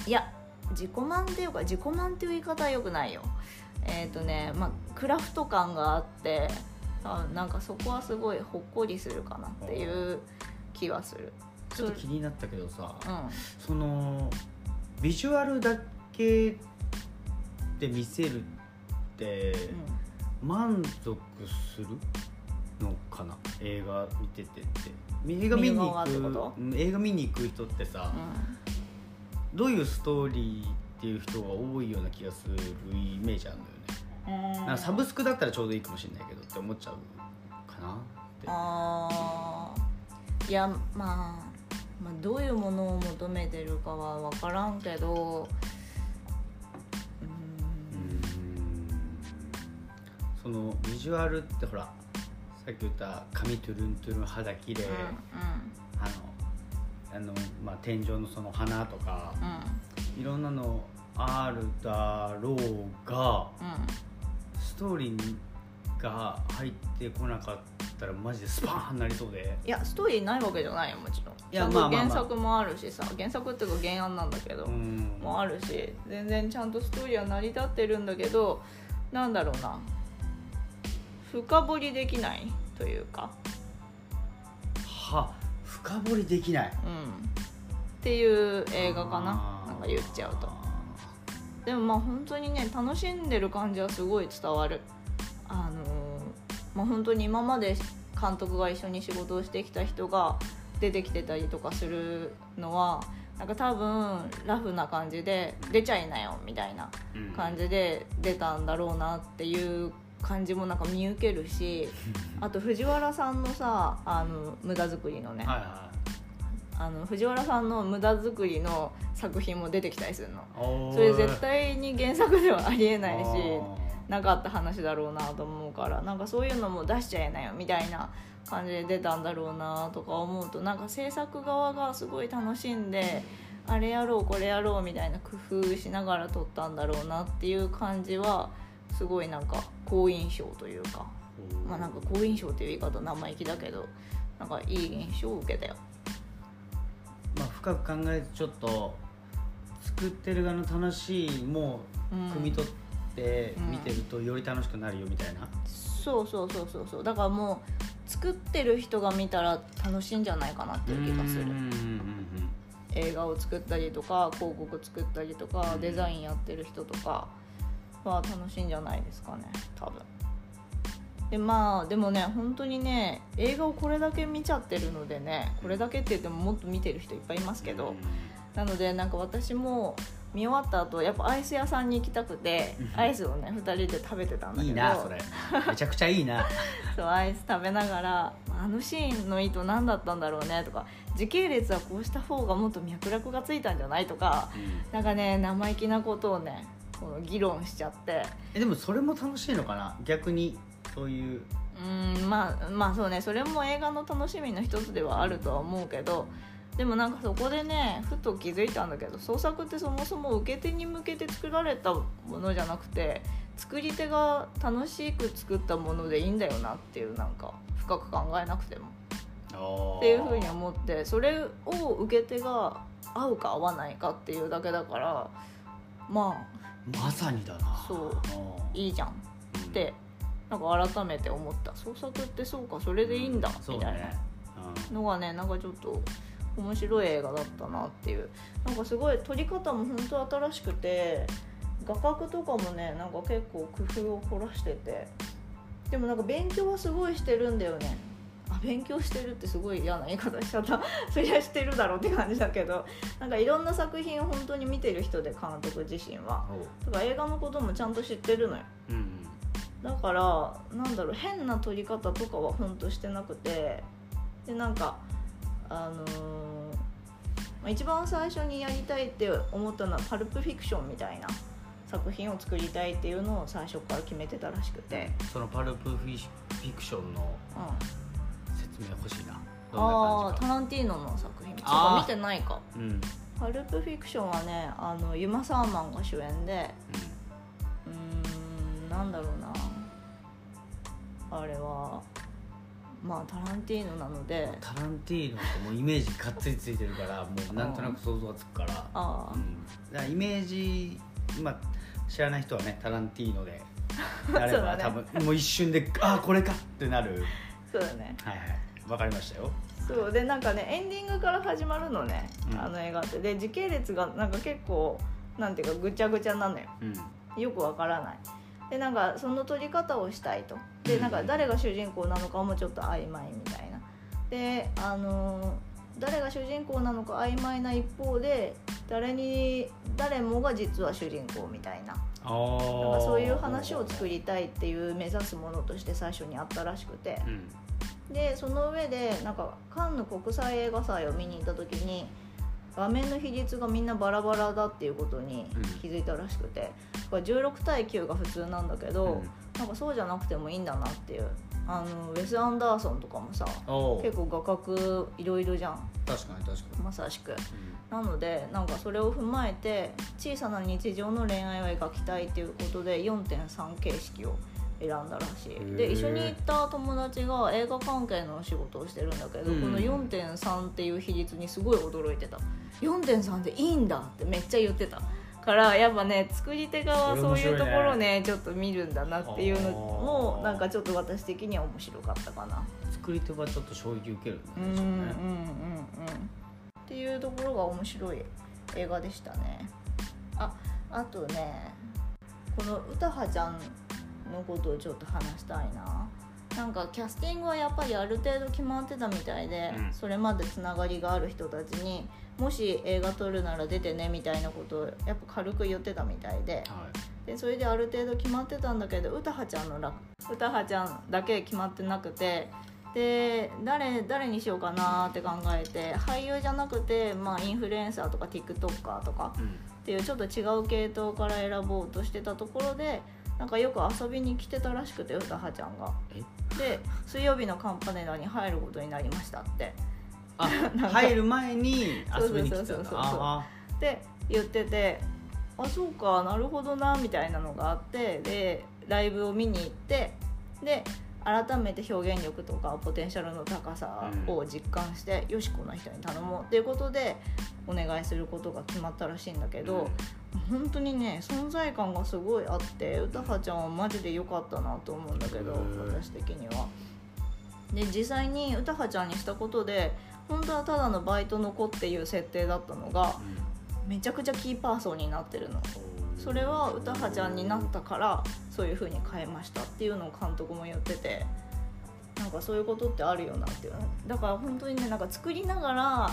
Speaker 1: い
Speaker 2: や自己満っていうか自己満っていう言い方はよくないよ。えっ、とねまあクラフト感があってあなんかそこはすごいほっこりするかなっていう気はする。
Speaker 1: ちょっと気になったけどさ
Speaker 2: うん。
Speaker 1: そのビジュアルだけで見せるって満足するのかな？映画見ててって。映画見に行くうん映画見に行く人ってさ、どういうストーリーっていう人が多いような気がするイメージあるんだよね、
Speaker 2: うん
Speaker 1: なんかサブスクだったらちょうどいいかもしれないけどって思っちゃうかなって。
Speaker 2: あー。いや、まあ、まあどういうものを求めてるかは分からんけどう
Speaker 1: うん。んそのビジュアルってほらさっき言った髪トゥルントゥルン肌綺麗、
Speaker 2: うん
Speaker 1: あのあの、まあ、天井のその花とか。
Speaker 2: うん。
Speaker 1: いろんなのあるだろうが
Speaker 2: うん。
Speaker 1: ストーリーが入ってこなかったらマジでスパーンなりそうで。
Speaker 2: いやストーリーないわけじゃないよもちろん。
Speaker 1: いや
Speaker 2: ちゃ原作もあるしさ原作っていうか原案なんだけど、
Speaker 1: うん。
Speaker 2: もあるし全然ちゃんとストーリーは成り立ってるんだけどなんだろうな。深掘りできないというか。
Speaker 1: は深掘りできない。
Speaker 2: うん。っていう映画かな。なんか言っちゃうとでもまあ本当にね楽しんでる感じはすごい伝わる。あのーまあ本当に今まで監督が一緒に仕事をしてきた人が出てきてたりとかするのはなんか多分ラフな感じで出ちゃいなよみたいな
Speaker 1: うん。
Speaker 2: 感じで出たんだろうなっていう感じもなんか見受けるし あと藤原さんのさあの無駄作りのね、
Speaker 1: はいは
Speaker 2: あの藤原さんの無駄作りの作品も出てきたりするの。それ絶対に原作ではありえないしなかった話だろうなと思うからなんかそういうのも出しちゃえなよみたいな感じで出たんだろうなとか思うとなんか制作側がすごい楽しんであれやろうこれやろうみたいな工夫しながら撮ったんだろうなっていう感じはすごいなんか好印象というか。まあなんか好印象っていう言い方生意気だけどなんかいい印象を受けたよ。
Speaker 1: まあ、深く考えてちょっと作ってる側の楽しいも
Speaker 2: うん
Speaker 1: 汲み取って見てるとより楽しくなるよみたいな、
Speaker 2: そうそうそうそうそう。だからもう作ってる人が見たら楽しいんじゃないかなっていう気がする。
Speaker 1: うんうんうん
Speaker 2: 映画を作ったりとか広告作ったりとかデザインやってる人とかは楽しいんじゃないですかね多分でまあでもね本当にね映画をこれだけ見ちゃってるのでねこれだけって言ってももっと見てる人いっぱいいますけど、なのでなんか私も見終わった後やっぱアイス屋さんに行きたくて
Speaker 1: うん。
Speaker 2: アイスをね2人で食べてたんだけど。
Speaker 1: いいなそれ。めちゃくちゃいいな。
Speaker 2: そうアイス食べながらあのシーンの意図何だったんだろうねとか時系列はこうした方がもっと脈絡がついたんじゃないとかなんかね生意気なことをねこの議論しちゃって。
Speaker 1: えでもそれも楽しいのかな？逆にそういう。
Speaker 2: うんまあまあそうね。それも映画の楽しみの一つではあるとは思うけどでもなんかそこでねふと気づいたんだけど創作ってそもそも受け手に向けて作られたものじゃなくて作り手が楽しく作ったものでいいんだよなっていうなんか深く考えなくても。
Speaker 1: っ
Speaker 2: っていうふうに思ってそれを受け手が合うか合わないかっていうだけだからま
Speaker 1: まさにだな。
Speaker 2: そう
Speaker 1: あ
Speaker 2: あいいじゃんってなんか改めて思った。創作ってそうかそれでいいんだみたい
Speaker 1: ね。
Speaker 2: なのがねなんかちょっと面白い映画だったなっていう。なんかすごい撮り方も本当新しくて画角とかもねなんか結構工夫を凝らしてて。でもなんか勉強はすごいしてるんだよね。あ勉強してるってすごい嫌な言い方しちゃった。そりゃしてるだろうって感じだけど。なんかいろんな作品を本当に見てる人で監督自身は。だから映画のこともちゃんと知ってるのよ。
Speaker 1: うんうん
Speaker 2: だからなんだろう変な撮り方とかは本当してなくてでなんかあのーまあ一番最初にやりたいって思ったのはパルプフィクションみたいな作品を作りたいっていうのを最初から決めてたらしくて、
Speaker 1: そのパルプフィクションの
Speaker 2: うん、
Speaker 1: 説明欲しいな。ど
Speaker 2: ああタランティーノの作品。と
Speaker 1: あー。
Speaker 2: か見てないか。
Speaker 1: うん。
Speaker 2: パルプフィクションはねあのユマ・サーマンが主演でうーんなんだろうなあれはまあタランティーノなので。
Speaker 1: タランティーノってもうイメージがっつりついてるからもうなんとなく想像がつくから。
Speaker 2: ああ、
Speaker 1: うん。だからイメージまあ知らない人はねタランティーノでやれば、
Speaker 2: ね。
Speaker 1: 多分もう一瞬でああこれかってなる。
Speaker 2: そうだね。
Speaker 1: はいはい。わかりましたよ。
Speaker 2: そう。でなんかねエンディングから始まるのね、
Speaker 1: うん。
Speaker 2: あの映画って。で時系列がなんか結構なんていうかぐちゃぐちゃなのよ。
Speaker 1: うん。
Speaker 2: よくわからない。でなんかその撮り方をしたいとで
Speaker 1: うん
Speaker 2: なんか誰が主人公なのかもちょっと曖昧みたいな。であのー誰が主人公なのか曖昧な一方で誰に誰もが実は主人公みたいな。
Speaker 1: あ
Speaker 2: なんかそういう話を作
Speaker 1: り
Speaker 2: りたいっていう目指すものとして最初にあったらしくて。
Speaker 1: うん。
Speaker 2: でその上でなんかカンヌ国際映画祭を見に行った時に画面の比率がみんなバラバラだっていうことに気づいたらしくて、だから16対9が普通なんだけど、
Speaker 1: うん
Speaker 2: なんかそうじゃなくてもいいんだなっていう。あのウェス・アンダーソンとかもさ
Speaker 1: おお
Speaker 2: 結構画角いろいろじゃん。
Speaker 1: 確かに確かに、
Speaker 2: まさしく。
Speaker 1: うん。
Speaker 2: なのでなんかそれを踏まえて小さな日常の恋愛を描きたいっていうことで4.3形式を選んだらしい。で一緒に行った友達が映画関係の仕事をしてるんだけど、
Speaker 1: うん。
Speaker 2: この4.3っていう比率にすごい驚いてた。4.3でいいんだってめっちゃ言ってたからやっぱね作り手側はそういうところねちょっと見るんだなっていうのもなんかちょっと私的には面白かったかな。
Speaker 1: 作り手はちょっと衝撃受けるん
Speaker 2: うんうんうんうん
Speaker 1: うね
Speaker 2: っていうところが面白い映画でしたね。ああとねこの詩葉ちゃんのことをちょっと話したいな。なんかキャスティングはやっぱりある程度決まってたみたいで、
Speaker 1: うん。
Speaker 2: それまでつながりがある人たちにもし映画撮るなら出てねみたいなことをやっぱ軽く言ってたみたいで。
Speaker 1: はい。
Speaker 2: でそれである程度決まってたんだけど詩葉ちゃんのら詩葉ちゃんだけ決まってなくて。で誰誰にしようかなって考えて俳優じゃなくて、まあ、インフルエンサーとか TikToker とか
Speaker 1: うん。
Speaker 2: っていうちょっと違う系統から選ぼうとしてたところでなんかよく遊びに来てたらしくて詩葉ちゃんが。
Speaker 1: え？
Speaker 2: で水曜日のカンパネラに入ることになりましたって
Speaker 1: あ 入る前に遊びに来てたんだ
Speaker 2: そうそう。そうそうそう
Speaker 1: あ
Speaker 2: って言っててあそうかなるほどなみたいなのがあってでライブを見に行ってで改めて表現力とかポテンシャルの高さを実感して、よしこの人に頼もうっていうことでお願いすることが決まったらしいんだけ
Speaker 1: ー
Speaker 2: ど、本当にね存在感がすごいあって詩葉ちゃんはマジで良かったなと思うんだけど私的には。で実際に詩葉ちゃんにしたことで本当はただのバイトの子っていう設定だったのが
Speaker 1: うん。
Speaker 2: めちゃくちゃキーパーソンになってるの。
Speaker 1: うん
Speaker 2: それは詩葉ちゃんになったからそういう風に変えましたっていうのを監督も言っててなんかそういうことってあるよなっていうだから本当にねなんか作りながら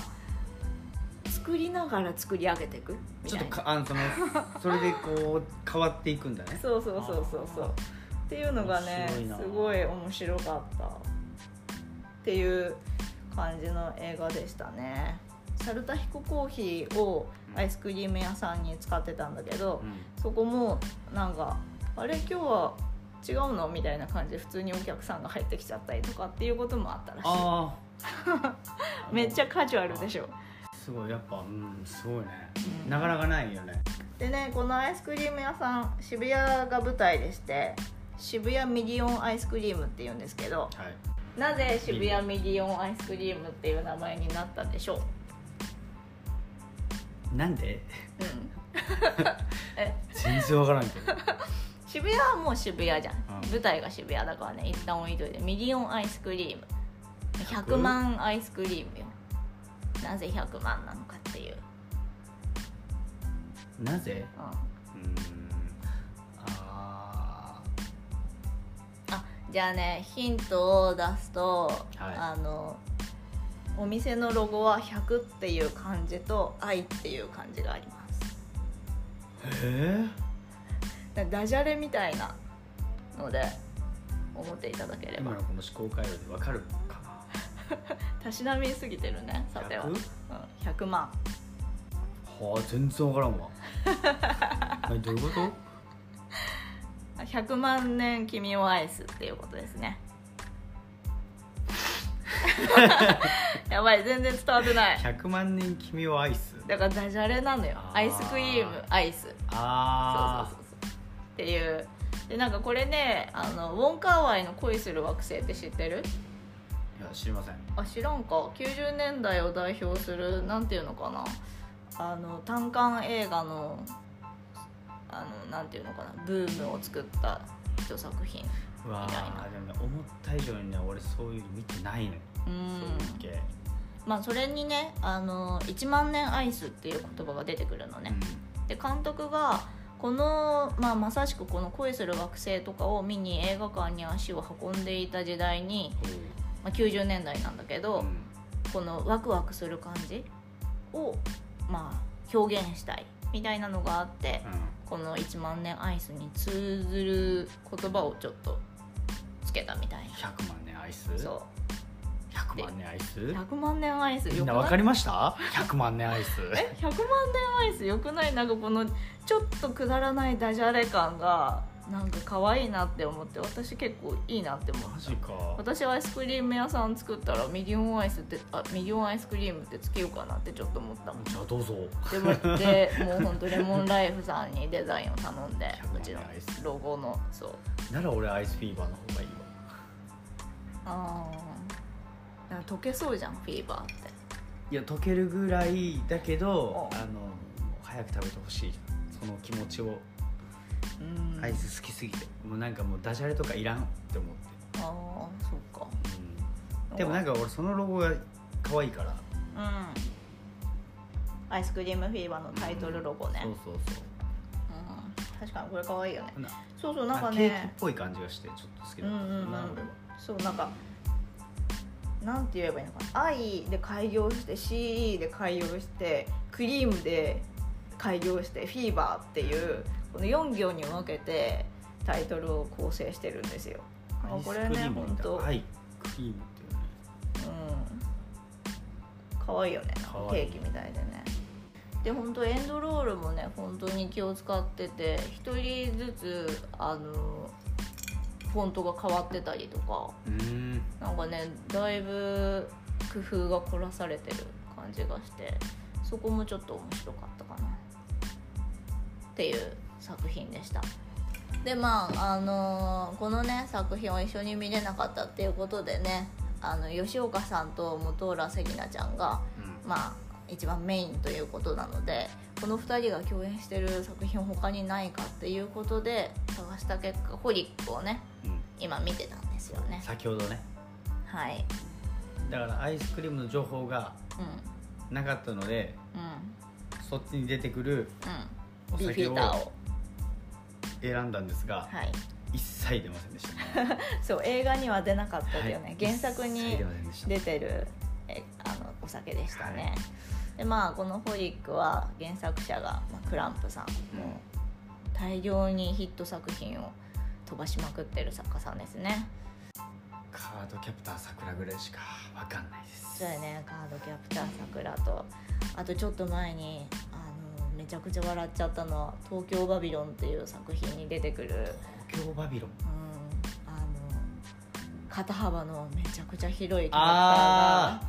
Speaker 2: 作りながら作り上げていくみ
Speaker 1: ちょ
Speaker 2: たいな。
Speaker 1: っとかあのその それでこう変わっていくんだね。
Speaker 2: そうそうそうそうそう。っていうのがねすごい面白かったっていう感じの映画でしたね。サルタヒココーヒーをアイスクリーム屋さんに使ってたんだけど、
Speaker 1: うん。
Speaker 2: そこもなんか「あれ今日は違うの?」みたいな感じで普通にお客さんが入ってきちゃったりとかっていうこともあったらしい。めっちゃカジュアルでしょ。
Speaker 1: すごい。やっぱうんすごいね、
Speaker 2: うん。
Speaker 1: なかなかないよね。
Speaker 2: でねこのアイスクリーム屋さん渋谷が舞台でして渋谷ミリオンアイスクリームっていうんですけど
Speaker 1: はい
Speaker 2: なぜ渋谷ミリオンアイスクリームっていう名前になったんでしょう？
Speaker 1: なんで？
Speaker 2: うん。え？
Speaker 1: 全然わからんけど。
Speaker 2: 渋谷はもう渋谷じゃん、
Speaker 1: うん。
Speaker 2: 舞台が渋谷だからね。一旦置いといて。ミリオンアイスクリーム。100万アイスクリームよ。なぜ100万なのかっていう、
Speaker 1: なぜ？
Speaker 2: うん、
Speaker 1: うーん
Speaker 2: じゃあねヒントを出すと、
Speaker 1: はい。
Speaker 2: あのお店のロゴは100っていう漢字と愛っていう漢字があります。
Speaker 1: へえ。
Speaker 2: だダジャレみたいなので思っていただければ。
Speaker 1: 今のこの思考回路でわかるか
Speaker 2: たしなみすぎてるねさては、
Speaker 1: 100?
Speaker 2: うん、100万。
Speaker 1: なはあ全然わからんわ。何どういうこと？
Speaker 2: 100万年君を愛すっていうことですね。やばい全然伝わってない。
Speaker 1: 100万年君を愛す？
Speaker 2: だからダジャレなのよ。アイスクリームアイスそう
Speaker 1: あ
Speaker 2: そうそうそう。っていう。でなんかこれねあのウォンカーワイの恋する惑星って知ってる？
Speaker 1: あいや知りません。
Speaker 2: あ知らんか。90年代を代表するなんていうのかな。あの単館映画のあのなんていうのかなブームを作った一作品みたいな。
Speaker 1: ーでもね思った以上にね俺そういうの見てないのよ、
Speaker 2: う
Speaker 1: そういうん系
Speaker 2: まあそれにねあの1万年アイスっていう言葉が出てくるのね、で監督がこの、まあ、まさしくこの恋する惑星とかを見に映画館に足を運んでいた時代に、まあ、90年代なんだけど、
Speaker 1: うん。
Speaker 2: このワクワクする感じを、まあ、表現したいみたいなのがあって、この1万年アイスに通ずる言葉をちょっとつけたみたい
Speaker 1: 100万年アイス？
Speaker 2: なそ
Speaker 1: 100万年アイス？
Speaker 2: う100万年アイス
Speaker 1: みんな分かりました？100万年アイス。
Speaker 2: え100万年アイスよくない？なんかこのちょっとくだらないダジャレ感がなんか可愛いなって思って私結構いいなって思った
Speaker 1: マジか。
Speaker 2: 私アイスクリーム屋さん作ったらミリオンアイスってあミリオンアイスクリームってつけようかなってちょっと思ったもん。
Speaker 1: じゃあどうぞ。
Speaker 2: でもでもうほんとレモンライフさんにデザインを頼んで
Speaker 1: 100
Speaker 2: うちのロゴのそう。
Speaker 1: なら俺アイスフィーバーの方がいいわ。
Speaker 2: ああ溶けそうじゃんフィーバーって。
Speaker 1: いや溶けるぐらいだけど
Speaker 2: お。
Speaker 1: あの早く食べてほしい。その気持ちを
Speaker 2: うん。
Speaker 1: アイス好きすぎて。もうなんかもうダジャレとかいらんって思って、
Speaker 2: ああそっか。
Speaker 1: うん、でもなんか俺そのロゴが可愛いから。
Speaker 2: うん。アイスクリームフィーバーのタイトルロゴね、
Speaker 1: そうそうそう
Speaker 2: うん、確かにこれ可愛いよね。
Speaker 1: な
Speaker 2: そうそうなんか
Speaker 1: ケーキっ
Speaker 2: ね
Speaker 1: ぽい感じがしてちょっと好きだった。
Speaker 2: うんうんうん。
Speaker 1: な俺は。
Speaker 2: そうなんかなんて言えばいいのかな「愛」で開業して CE で開業してクリームで開業して「フィーバー」っていうこの4行に分けてタイトルを構成してるんですよ。あこれね本当。
Speaker 1: アイクリームっていうね。
Speaker 2: うん。可愛いよね。ケーキみたいでね。で本当エンドロールもね本当に気を使ってて1人ずつあのフォントが変わってたりとか。
Speaker 1: ん。
Speaker 2: なんかねだいぶ工夫が凝らされてる感じがしてそこもちょっと面白かったかな。っていう作品でした。でまああのーこのね作品を一緒に見れなかったっていうことでねあの吉岡さんと本浦瀬里奈ちゃんが
Speaker 1: うん。
Speaker 2: まあ一番メインということなのでこの2人が共演してる作品他にないかっていうことで探した結果ホリックをね
Speaker 1: うん。
Speaker 2: 今見てたんですよね。
Speaker 1: 先ほどね。
Speaker 2: はい。
Speaker 1: だからアイスクリームの情報が
Speaker 2: うん。
Speaker 1: なかったので
Speaker 2: うん。
Speaker 1: そっちに出てくる
Speaker 2: うんビーフィーターを。
Speaker 1: 選んだんですが
Speaker 2: はい。
Speaker 1: 一切出ませんでしたね。
Speaker 2: そう映画には出なかったっていうね、
Speaker 1: はい。
Speaker 2: 原作に
Speaker 1: 出
Speaker 2: てるえあのお酒でしたね、
Speaker 1: はい。
Speaker 2: でまあこのホリックは原作者が、まあ、クランプさん、もう大量にヒット作品を飛ばしまくってる作家さんですね。
Speaker 1: カードキャプター桜ぐらいしかわかんないです。
Speaker 2: そうやねカードキャプターさくらとあとちょっと前にあちゃくちゃ笑っちゃったのは「東京バビロン」っていう作品に出てくる。
Speaker 1: 東京バビロン？
Speaker 2: うん。あの肩幅のめちゃくちゃ広いキャラクター
Speaker 1: あ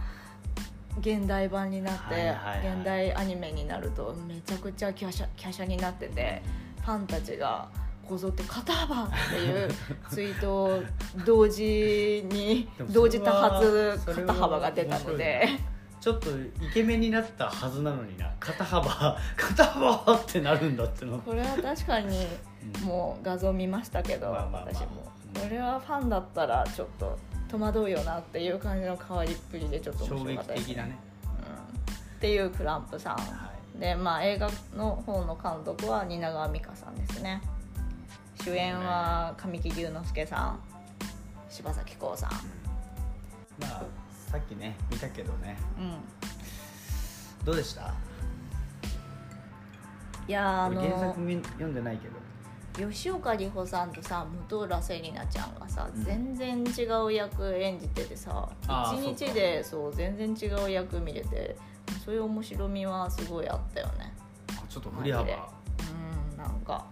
Speaker 2: が現代版になって、
Speaker 1: はいはいはい。
Speaker 2: 現代アニメになるとめちゃくちゃ華奢華奢になっててファンたちがこぞって「肩幅!」っていうツイートを同時に同時多発肩幅が出たので
Speaker 1: ちょっとイケメンになったはずなのにな。肩幅 肩幅ってなるんだっての。
Speaker 2: これは確かにもう画像見ましたけど、私も。これはファンだったらちょっと戸惑うよなっていう感じの変わりっぷりでちょっと面白かったです
Speaker 1: 的だね。
Speaker 2: うん、っていうクランプさん、
Speaker 1: は
Speaker 2: でまあ映画の方の監督は蜷川美香さんですね。主演は神木隆之介さん。柴咲コウさん。
Speaker 1: まあさっきね見たけどね。
Speaker 2: うん。
Speaker 1: どうでした？
Speaker 2: いやーあ
Speaker 1: 俺原作読んでないけど。
Speaker 2: 吉岡里帆さんとさ本浦瀬里奈ちゃんがさ、
Speaker 1: うん。
Speaker 2: 全然違う役演じててさ一日でそう全然違う役見れてそういう面白みはすごいあったよね。
Speaker 1: あちょっと振り幅
Speaker 2: マジで。うんなんか。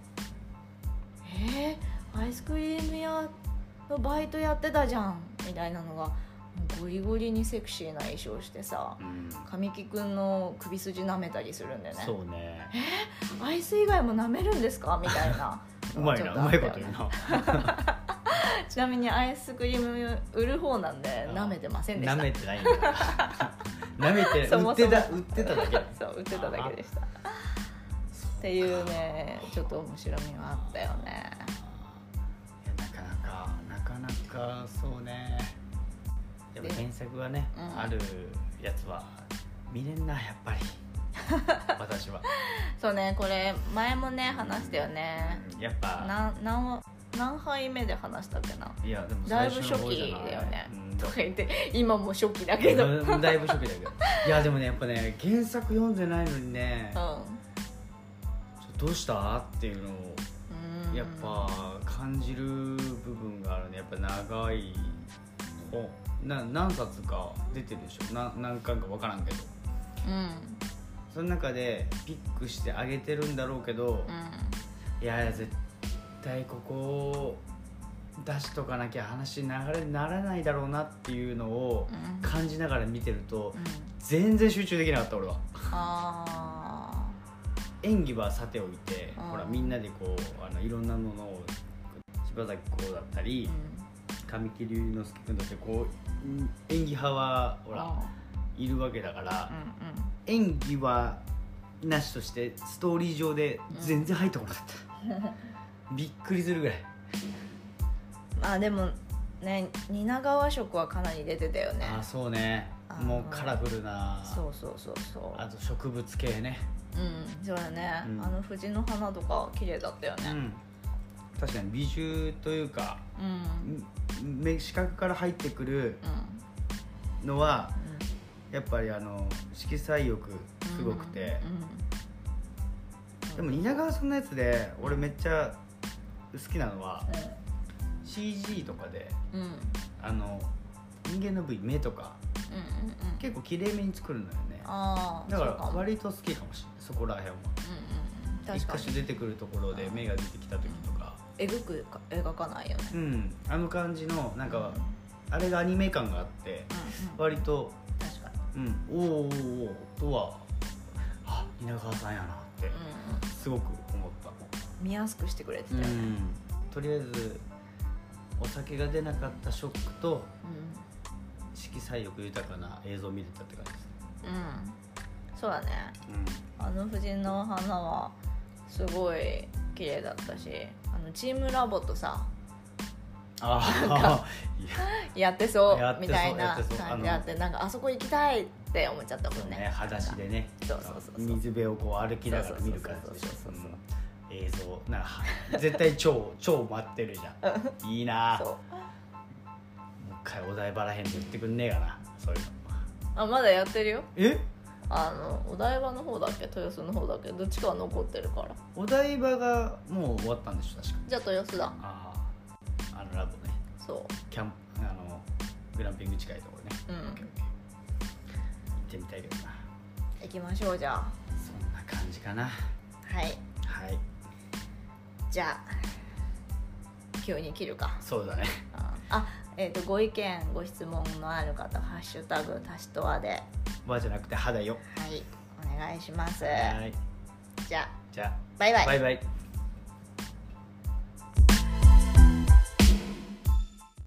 Speaker 2: えー、アイスクリーム屋のバイトやってたじゃんみたいなのがゴリゴリにセクシーな衣装してさ
Speaker 1: うん。
Speaker 2: 神木くんの首筋舐めたりするんだよね。
Speaker 1: そうね。
Speaker 2: アイス以外も舐めるんですか？みたいな。
Speaker 1: うまいな。うまいこと言うな。
Speaker 2: ちなみにアイスクリーム売る方なんで舐めてませんでした。
Speaker 1: 舐めてないんだ 舐めて売ってた売ってただけ。
Speaker 2: そう売ってただけでした。っていうねちょっと面白みはあったよね。
Speaker 1: なかなかなかなかそうねやっぱ原作がね、
Speaker 2: うん。
Speaker 1: あるやつは見れんなやっぱり。私は、
Speaker 2: そうねこれ前もね話したよね。
Speaker 1: うんやっぱ。
Speaker 2: な何何杯目で話したっけな？い
Speaker 1: やでも
Speaker 2: だいぶ
Speaker 1: 最
Speaker 2: 初期だよね、
Speaker 1: うん。
Speaker 2: とか言って今も初期だけど。うん
Speaker 1: だいぶ初期だけど。いやでもねやっぱね原作読んでないのにね、ちょどうした？っていうのを
Speaker 2: うん。
Speaker 1: やっぱ感じる部分があるね。やっぱ長い本な何冊か出てるでしょ。な何巻か分からんけど。
Speaker 2: うん。
Speaker 1: その中でピックしてあげてるんだろうけど、いやいや絶対ここを出しとかなきゃ話流れにならないだろうなっていうのを
Speaker 2: うん。
Speaker 1: 感じながら見てると
Speaker 2: うん。
Speaker 1: 全然集中できなかった俺は。
Speaker 2: あ
Speaker 1: 演技はさておいて
Speaker 2: うん。
Speaker 1: ほらみんなでこうあのいろんなものを柴咲コウだった
Speaker 2: ー
Speaker 1: り
Speaker 2: うん
Speaker 1: 神木隆之介君だってこううん演技派はほら
Speaker 2: あ
Speaker 1: いるわけだから
Speaker 2: ーうん。
Speaker 1: 演技はなしとしてストーリー上で全然入ってこなかった、びっくりするぐらい。
Speaker 2: うんまあでもね蜷川色はかなり出てたよね。
Speaker 1: ああそうね。もうカラフルな
Speaker 2: そうそうそうそう。
Speaker 1: あと植物系ね。
Speaker 2: うんそうだね、
Speaker 1: うん。
Speaker 2: あの藤の花とか綺麗だったよね。
Speaker 1: うん確かに美獣というか
Speaker 2: うん。うん
Speaker 1: 目視覚から入ってくるのはやっぱりあの色彩欲すごくて、でも蜷川さんのやつで俺めっちゃ好きなのは CG とかで
Speaker 2: うん。うんうん
Speaker 1: あの人間の部位目とか
Speaker 2: うんうんうん。
Speaker 1: 結構綺麗めに作るのよね。
Speaker 2: ああ
Speaker 1: だから割と好きかもしれない。そこら辺は。
Speaker 2: うんうんうん。
Speaker 1: 一箇所出てくるところで目が出てきた時とか
Speaker 2: えぐくか描かないよね。
Speaker 1: うんあの感じのなんか
Speaker 2: うん
Speaker 1: あれがアニメ感があって
Speaker 2: うん
Speaker 1: 割と
Speaker 2: 確かに。
Speaker 1: うんおーおーおーとはあ蜷川さんやなって
Speaker 2: うんうん。
Speaker 1: すごく思った。
Speaker 2: 見やすくしてくれてた
Speaker 1: う
Speaker 2: よね。
Speaker 1: ん。とりあえずお酒が出なかったショックと色彩欲豊かな映像を見れたって感じです
Speaker 2: うんうん。そうだね。
Speaker 1: うん。
Speaker 2: あの藤の花はすごい綺麗だったしあのチームラボとさ
Speaker 1: あや
Speaker 2: やってそうみたいな感じあってなんかあそこ行きたいって思っちゃったもんね。
Speaker 1: ね裸足でね。
Speaker 2: そうそうそう
Speaker 1: 水辺をこう歩きながら見る感じでしょ映像なんか絶対超 超待ってるじゃん。いいな。も
Speaker 2: う
Speaker 1: 一回お台場らへんで言ってくんねえかなそういうの。
Speaker 2: あまだやってるよ。
Speaker 1: え？
Speaker 2: あのお台場の方だっけ？豊洲の方だっけ？どっちかは残ってるから。
Speaker 1: お台場がもう終わったんでしょ確か。
Speaker 2: じゃあ豊洲だ。
Speaker 1: あああのラボね。
Speaker 2: そ
Speaker 1: キャンプあのグランピング近いところね、
Speaker 2: うん。
Speaker 1: オッケーオッケー。行ってみたいけどな。
Speaker 2: う行きましょうじゃあ。
Speaker 1: そんな感じかな。
Speaker 2: はい。
Speaker 1: はい。
Speaker 2: じゃあ急に切るか。
Speaker 1: そうだね。
Speaker 2: ああえっ、とご意見ご質問のある方「ハッシュタグたしとわ」で。
Speaker 1: わじゃなくて歯だよ。
Speaker 2: はいお願いします。
Speaker 1: はい。
Speaker 2: じゃあ
Speaker 1: じゃあ。
Speaker 2: バイバイ。
Speaker 1: バイバイ